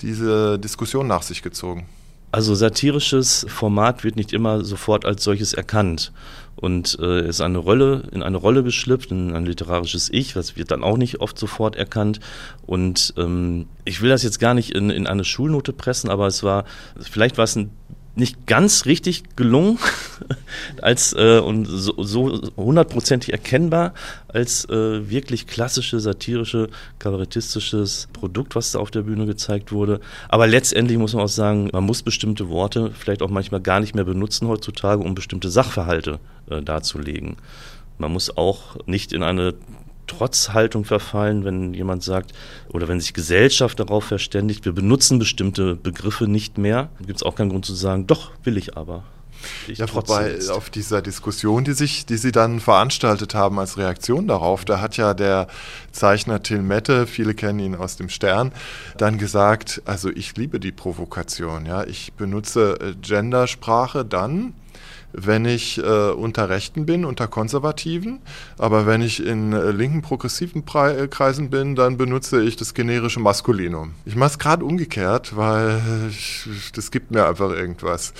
diese Diskussion nach sich gezogen? Also satirisches Format wird nicht immer sofort als solches erkannt und äh, ist eine Rolle in eine Rolle geschlüpft, in ein literarisches Ich, das wird dann auch nicht oft sofort erkannt. Und ähm, ich will das jetzt gar nicht in, in eine Schulnote pressen, aber es war vielleicht war es ein nicht ganz richtig gelungen als äh, und so, so hundertprozentig erkennbar als äh, wirklich klassische satirische kabarettistisches Produkt, was da auf der Bühne gezeigt wurde. Aber letztendlich muss man auch sagen, man muss bestimmte Worte vielleicht auch manchmal gar nicht mehr benutzen heutzutage, um bestimmte Sachverhalte äh, darzulegen. Man muss auch nicht in eine Trotzhaltung verfallen, wenn jemand sagt oder wenn sich Gesellschaft darauf verständigt, wir benutzen bestimmte Begriffe nicht mehr. Gibt es auch keinen Grund zu sagen, doch, will ich aber. Ich ja, wobei auf dieser Diskussion, die, sich, die Sie dann veranstaltet haben als Reaktion darauf, da hat ja der Zeichner Till Mette, viele kennen ihn aus dem Stern, dann gesagt, also ich liebe die Provokation, ja, ich benutze äh, Gendersprache dann, wenn ich äh, unter Rechten bin, unter Konservativen. Aber wenn ich in äh, linken progressiven Pre äh, Kreisen bin, dann benutze ich das generische Maskulinum. Ich mache es gerade umgekehrt, weil ich, das gibt mir einfach irgendwas.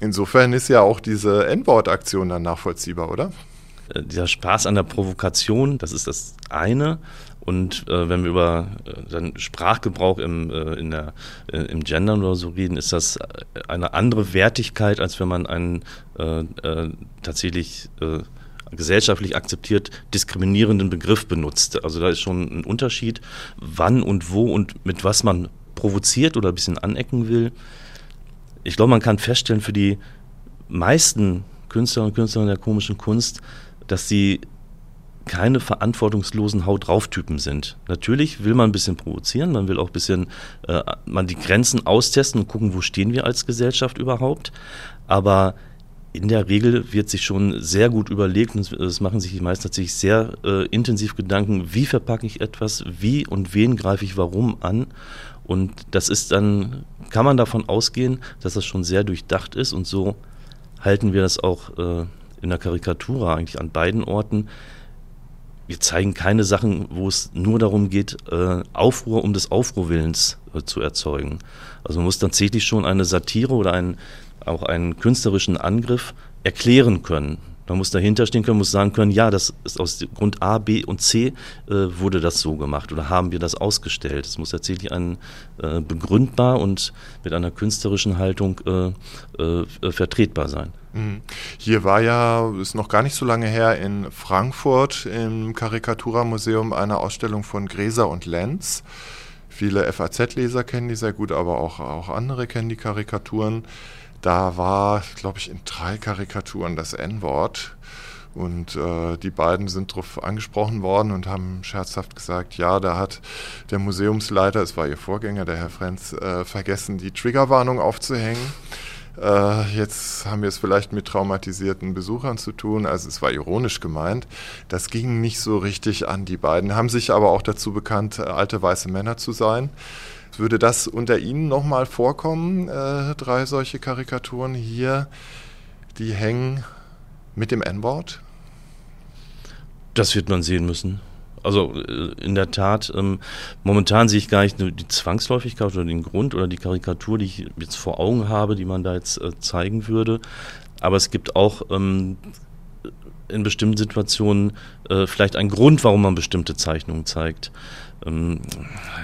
Insofern ist ja auch diese N-Wort-Aktion dann nachvollziehbar, oder? Äh, dieser Spaß an der Provokation, das ist das eine. Und äh, wenn wir über äh, Sprachgebrauch im, äh, in der, äh, im Gendern oder so reden, ist das eine andere Wertigkeit, als wenn man einen äh, äh, tatsächlich gesellschaftlich akzeptiert diskriminierenden Begriff benutzt. Also da ist schon ein Unterschied, wann und wo und mit was man provoziert oder ein bisschen anecken will. Ich glaube, man kann feststellen, für die meisten Künstler und Künstlerinnen der komischen Kunst, dass sie keine verantwortungslosen Haut drauf Typen sind. Natürlich will man ein bisschen provozieren, man will auch ein bisschen äh, man die Grenzen austesten und gucken, wo stehen wir als Gesellschaft überhaupt. Aber in der Regel wird sich schon sehr gut überlegt und es machen sich die meisten tatsächlich sehr äh, intensiv Gedanken, wie verpacke ich etwas, wie und wen greife ich warum an. Und das ist dann, kann man davon ausgehen, dass das schon sehr durchdacht ist und so halten wir das auch äh, in der Karikatur eigentlich an beiden Orten. Wir zeigen keine Sachen, wo es nur darum geht, äh, Aufruhr um des Aufruhrwillens äh, zu erzeugen. Also man muss tatsächlich schon eine Satire oder ein, auch einen künstlerischen Angriff erklären können. Man muss dahinter stehen können, muss sagen können, ja, das ist aus Grund A, B und C äh, wurde das so gemacht oder haben wir das ausgestellt. Es muss tatsächlich ein äh, begründbar und mit einer künstlerischen Haltung äh, äh vertretbar sein. Mhm. Hier war ja, ist noch gar nicht so lange her, in Frankfurt im Karikatura-Museum eine Ausstellung von Gräser und Lenz. Viele FAZ-Leser kennen die sehr gut, aber auch, auch andere kennen die Karikaturen. Da war, glaube ich, in drei Karikaturen das N-Wort. Und äh, die beiden sind darauf angesprochen worden und haben scherzhaft gesagt, ja, da hat der Museumsleiter, es war ihr Vorgänger, der Herr Frenz, äh, vergessen, die Triggerwarnung aufzuhängen. Äh, jetzt haben wir es vielleicht mit traumatisierten Besuchern zu tun. Also es war ironisch gemeint. Das ging nicht so richtig an die beiden, haben sich aber auch dazu bekannt, alte weiße Männer zu sein. Würde das unter Ihnen nochmal vorkommen, äh, drei solche Karikaturen hier, die hängen mit dem N-Wort? Das wird man sehen müssen. Also äh, in der Tat, ähm, momentan sehe ich gar nicht nur die Zwangsläufigkeit oder den Grund oder die Karikatur, die ich jetzt vor Augen habe, die man da jetzt äh, zeigen würde. Aber es gibt auch ähm, in bestimmten Situationen äh, vielleicht einen Grund, warum man bestimmte Zeichnungen zeigt. Ähm,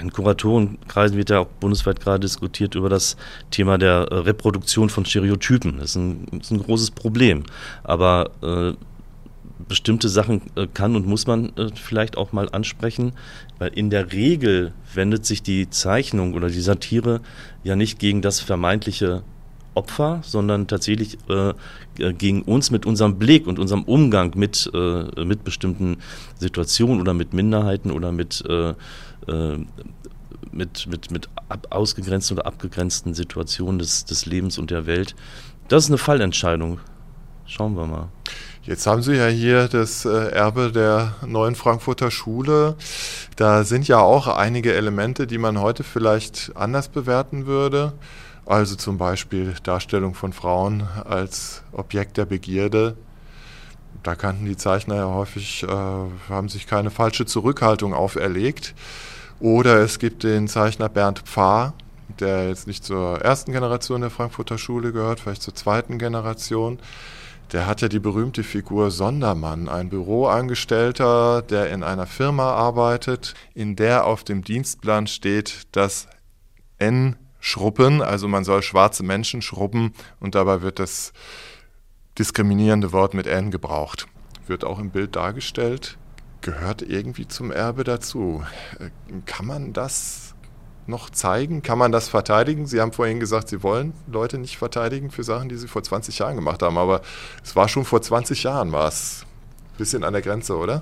in Kuratorenkreisen wird ja auch bundesweit gerade diskutiert über das Thema der äh, Reproduktion von Stereotypen. Das ist ein, ist ein großes Problem. Aber äh, bestimmte Sachen äh, kann und muss man äh, vielleicht auch mal ansprechen, weil in der Regel wendet sich die Zeichnung oder die Satire ja nicht gegen das vermeintliche Opfer, sondern tatsächlich äh, gegen uns mit unserem Blick und unserem Umgang mit, äh, mit bestimmten Situationen oder mit Minderheiten oder mit, äh, äh mit, mit, mit ausgegrenzten oder abgegrenzten Situationen des, des Lebens und der Welt. Das ist eine Fallentscheidung. Schauen wir mal. Jetzt haben Sie ja hier das äh, Erbe der neuen Frankfurter Schule. Da sind ja auch einige Elemente, die man heute vielleicht anders bewerten würde. Also zum Beispiel Darstellung von Frauen als Objekt der Begierde. Da kannten die Zeichner ja häufig, äh, haben sich keine falsche Zurückhaltung auferlegt. Oder es gibt den Zeichner Bernd Pfarr, der jetzt nicht zur ersten Generation der Frankfurter Schule gehört, vielleicht zur zweiten Generation. Der hat ja die berühmte Figur Sondermann, ein Büroangestellter, der in einer Firma arbeitet, in der auf dem Dienstplan steht, dass N schruppen, also man soll schwarze Menschen schrubben und dabei wird das diskriminierende Wort mit N gebraucht. Wird auch im Bild dargestellt, gehört irgendwie zum Erbe dazu. Äh, kann man das noch zeigen? Kann man das verteidigen? Sie haben vorhin gesagt, Sie wollen Leute nicht verteidigen für Sachen, die Sie vor 20 Jahren gemacht haben, aber es war schon vor 20 Jahren, war es ein bisschen an der Grenze, oder?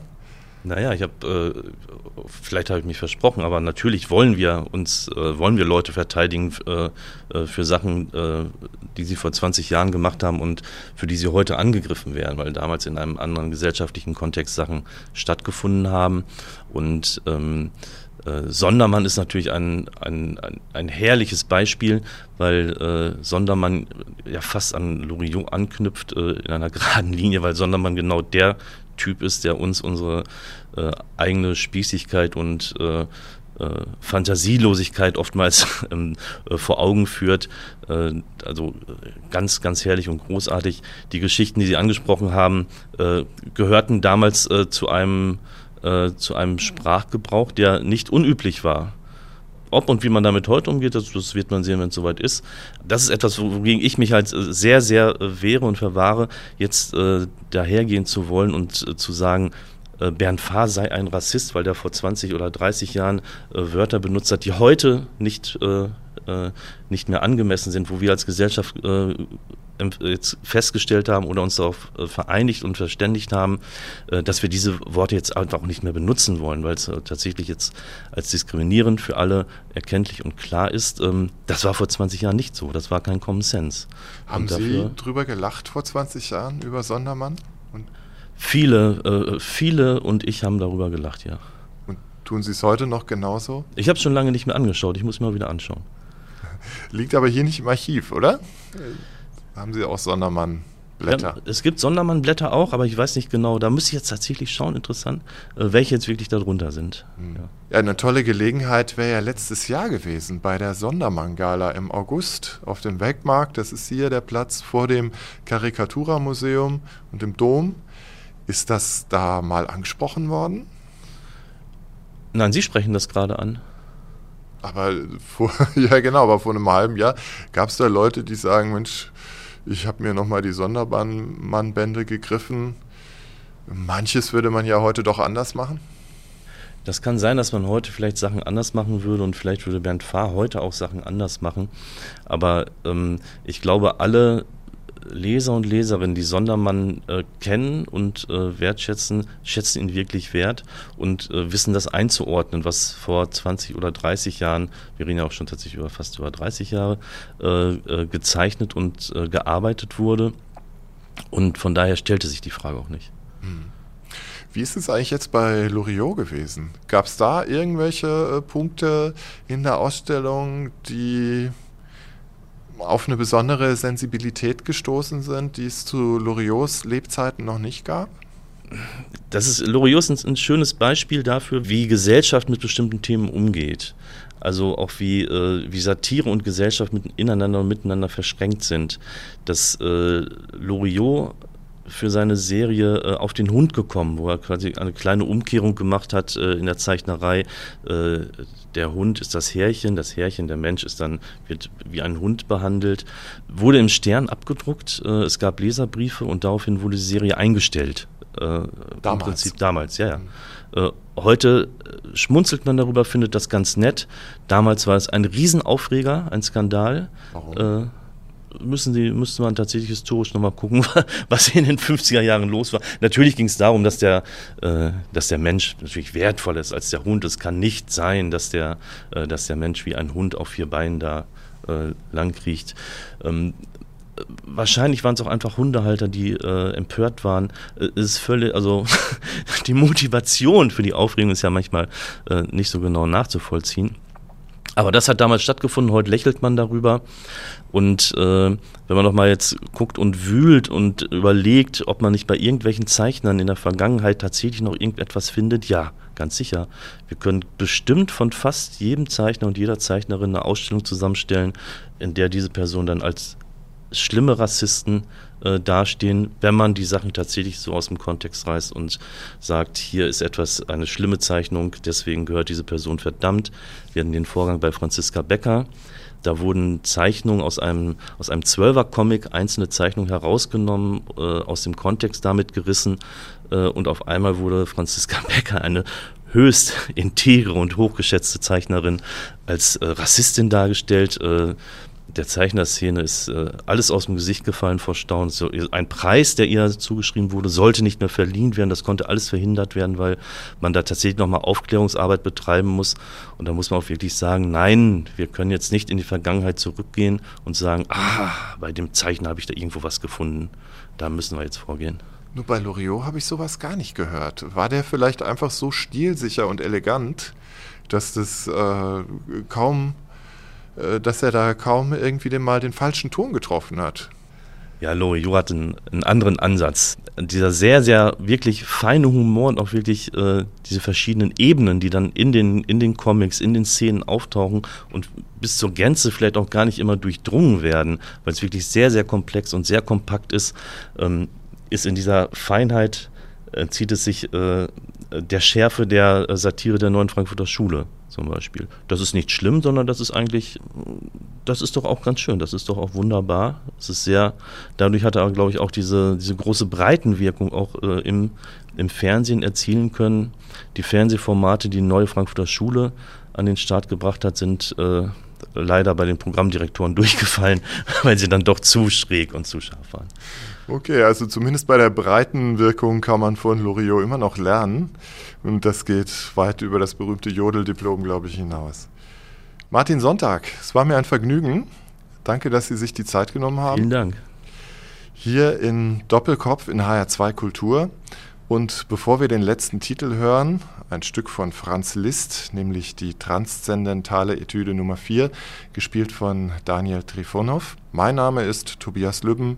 Naja, ich habe, äh, vielleicht habe ich mich versprochen, aber natürlich wollen wir uns, äh, wollen wir Leute verteidigen äh, äh für Sachen, äh, die sie vor 20 Jahren gemacht haben und für die sie heute angegriffen werden, weil damals in einem anderen gesellschaftlichen Kontext Sachen stattgefunden haben. Und ähm, äh, Sondermann ist natürlich ein, ein, ein, ein, herrliches Beispiel, weil äh, Sondermann ja fast an Loriot anknüpft äh, in einer geraden Linie, weil Sondermann genau der Typ ist, der uns unsere äh, eigene Spießigkeit und äh, äh, Fantasielosigkeit oftmals ähm, äh, vor Augen führt. Äh, also ganz, ganz herrlich und großartig. Die Geschichten, die Sie angesprochen haben, äh, gehörten damals zu einem zu einem Sprachgebrauch, der nicht unüblich war ob und wie man damit heute umgeht, das, das wird man sehen, wenn es soweit ist. Das ist etwas, wogegen ich mich halt äh, sehr, sehr äh, wehre und verwahre, jetzt äh, dahergehen zu wollen und äh, zu sagen, äh, Bernd Fahr sei ein Rassist, weil der vor 20 oder 30 Jahren äh, Wörter benutzt hat, die heute nicht nicht mehr angemessen sind, wo wir als Gesellschaft festgestellt haben oder uns darauf äh, vereinigt und verständigt haben, äh, dass wir diese Worte jetzt einfach auch nicht mehr benutzen wollen, weil es äh, tatsächlich jetzt als diskriminierend für alle erkenntlich und klar ist. Ähm, das war vor 20 Jahren nicht so. Das war kein Common Sense. Haben Sie drüber gelacht vor 20 Jahren über Sondermann? Und viele, viele und ich haben darüber gelacht, ja. Und tun Sie es heute noch genauso? Ich habe es schon lange nicht mehr angeschaut. Ich muss mal wieder anschauen. Liegt aber hier nicht im Archiv, oder? Haben Sie auch Sondermann-Blätter? Ja, es gibt Sondermann-Blätter auch, aber ich weiß nicht genau. Da müsste ich jetzt tatsächlich schauen, interessant, äh, welche jetzt wirklich darunter sind. Hm. Ja. ja. eine tolle Gelegenheit wäre ja letztes Jahr gewesen bei der Sondermann-Gala im August auf dem Wegmarkt. Das ist hier der Platz vor dem Karikatura-Museum und dem Dom. Ist das da mal angesprochen worden? Nein, Sie sprechen das gerade an. Aber vor, ja genau, aber vor einem halben Jahr gab es da Leute, die sagen, Mensch, ich habe mir nochmal die Sondermannbände gegriffen. Manches würde man ja heute doch anders machen. Das kann sein, dass man heute vielleicht Sachen anders machen würde und vielleicht würde Bernd Fahr heute auch Sachen anders machen. Aber ähm, ich glaube, alle Leser und Leserinnen, die Sondermann äh, kennen und äh, wertschätzen, schätzen ihn wirklich wert und äh, wissen das einzuordnen, was vor 20 oder 30 Jahren, wir reden ja auch schon tatsächlich über fast über 30 Jahre, äh, äh, gezeichnet und äh, gearbeitet wurde. Und von daher stellte sich die Frage auch nicht. Hm. Wie ist es eigentlich jetzt bei Loriot gewesen? Gab es da irgendwelche Punkte in der Ausstellung, die auf eine besondere Sensibilität gestoßen sind, die es zu Loriots Lebzeiten noch nicht gab? Das ist Loriot ist ein, schönes Beispiel dafür, wie Gesellschaft mit bestimmten Themen umgeht. Also auch wie, äh, wie Satire und Gesellschaft mit, ineinander und miteinander verschränkt sind. Dass äh, Loriot für seine Serie äh, auf den Hund gekommen, wo er quasi eine kleine Umkehrung gemacht hat äh, in der Zeichnerei. Äh, der Hund ist das Härchen, das Härchen, der Mensch ist dann, wird wie ein Hund behandelt. Wurde im Stern abgedruckt, äh, es gab Leserbriefe und daraufhin wurde die Serie eingestellt. Äh, damals. Im Prinzip damals, ja, ja. Mhm. Heute schmunzelt man darüber, findet das ganz nett. Damals war es ein Riesenaufreger, ein Skandal. Warum? Müssen die, müsste man tatsächlich historisch nochmal gucken, was in den 50er Jahren los war. Natürlich ging es darum, dass der, äh, dass der Mensch natürlich wertvoller ist als der Hund. Es kann nicht sein, dass der, äh, dass der Mensch wie ein Hund auf vier Beinen da äh, langkriecht. Ähm, wahrscheinlich waren es auch einfach Hundehalter, die äh, empört waren. Äh, ist völlig, also die Motivation für die Aufregung ist ja manchmal äh, nicht so genau nachzuvollziehen. Aber das hat damals stattgefunden, heute lächelt man darüber. Und äh, wenn man noch mal jetzt guckt und wühlt und überlegt, ob man nicht bei irgendwelchen Zeichnern in der Vergangenheit tatsächlich noch irgendetwas findet, ja, ganz sicher. Wir können bestimmt von fast jedem Zeichner und jeder Zeichnerin eine Ausstellung zusammenstellen, in der diese Person dann als schlimme Rassisten äh, dastehen, wenn man die Sachen tatsächlich so aus dem Kontext reißt und sagt, hier ist etwas, eine schlimme Zeichnung, deswegen gehört diese Person verdammt. Wir hatten den Vorgang bei Franziska Becker. Da wurden Zeichnungen aus einem, aus einem Zwölfer-Comic, einzelne Zeichnungen herausgenommen, äh, aus dem Kontext damit gerissen äh, und auf einmal wurde Franziska Becker eine höchst integre und hochgeschätzte Zeichnerin als äh, Rassistin dargestellt. Äh, der Zeichnerszene ist äh, alles aus dem Gesicht gefallen vor Staunen. So, ein Preis, der ihr zugeschrieben wurde, sollte nicht mehr verliehen werden. Das konnte alles verhindert werden, weil man da tatsächlich nochmal Aufklärungsarbeit betreiben muss. Und da muss man auch wirklich sagen, nein, wir können jetzt nicht in die Vergangenheit zurückgehen und sagen, ah, bei dem Zeichner habe ich da irgendwo was gefunden. Da müssen wir jetzt vorgehen. Nur bei Loriot habe ich sowas gar nicht gehört. War der vielleicht einfach so stilsicher und elegant, dass das äh, kaum dass er da kaum irgendwie den, mal den falschen Ton getroffen hat. Ja, Loriot hat einen, einen, anderen Ansatz. Dieser sehr, sehr wirklich feine Humor und auch wirklich äh, diese verschiedenen Ebenen, die dann in den, in den Comics, in den Szenen auftauchen und bis zur Gänze vielleicht auch gar nicht immer durchdrungen werden, weil es wirklich sehr, sehr komplex und sehr kompakt ist, ähm, ist in dieser Feinheit, äh, zieht es sich äh, der Schärfe der äh, Satire der neuen Frankfurter Schule zum Beispiel. Das ist nicht schlimm, sondern das ist eigentlich, das ist doch auch ganz schön, das ist doch auch wunderbar. Es ist sehr, dadurch hat er, glaube ich, auch diese, diese große Breitenwirkung auch äh, im, im Fernsehen erzielen können. Die Fernsehformate, die neue Frankfurter Schule an den Start gebracht hat, sind, äh, leider bei den Programmdirektoren durchgefallen, weil sie dann doch zu schräg und zu scharf waren. Okay, also zumindest bei der breiten Wirkung kann man von Loriot immer noch lernen. Und das geht weit über das berühmte Jodeldiplom, glaube ich, hinaus. Martin Sonntag, es war mir ein Vergnügen. Danke, dass Sie sich die Zeit genommen haben. Vielen Dank. Hier in Doppelkopf in HR2 Kultur. Und bevor wir den letzten Titel hören, ein Stück von Franz Liszt, nämlich die transzendentale Etüde Nummer 4, gespielt von Daniel Trifonov. Mein Name ist Tobias Lübben.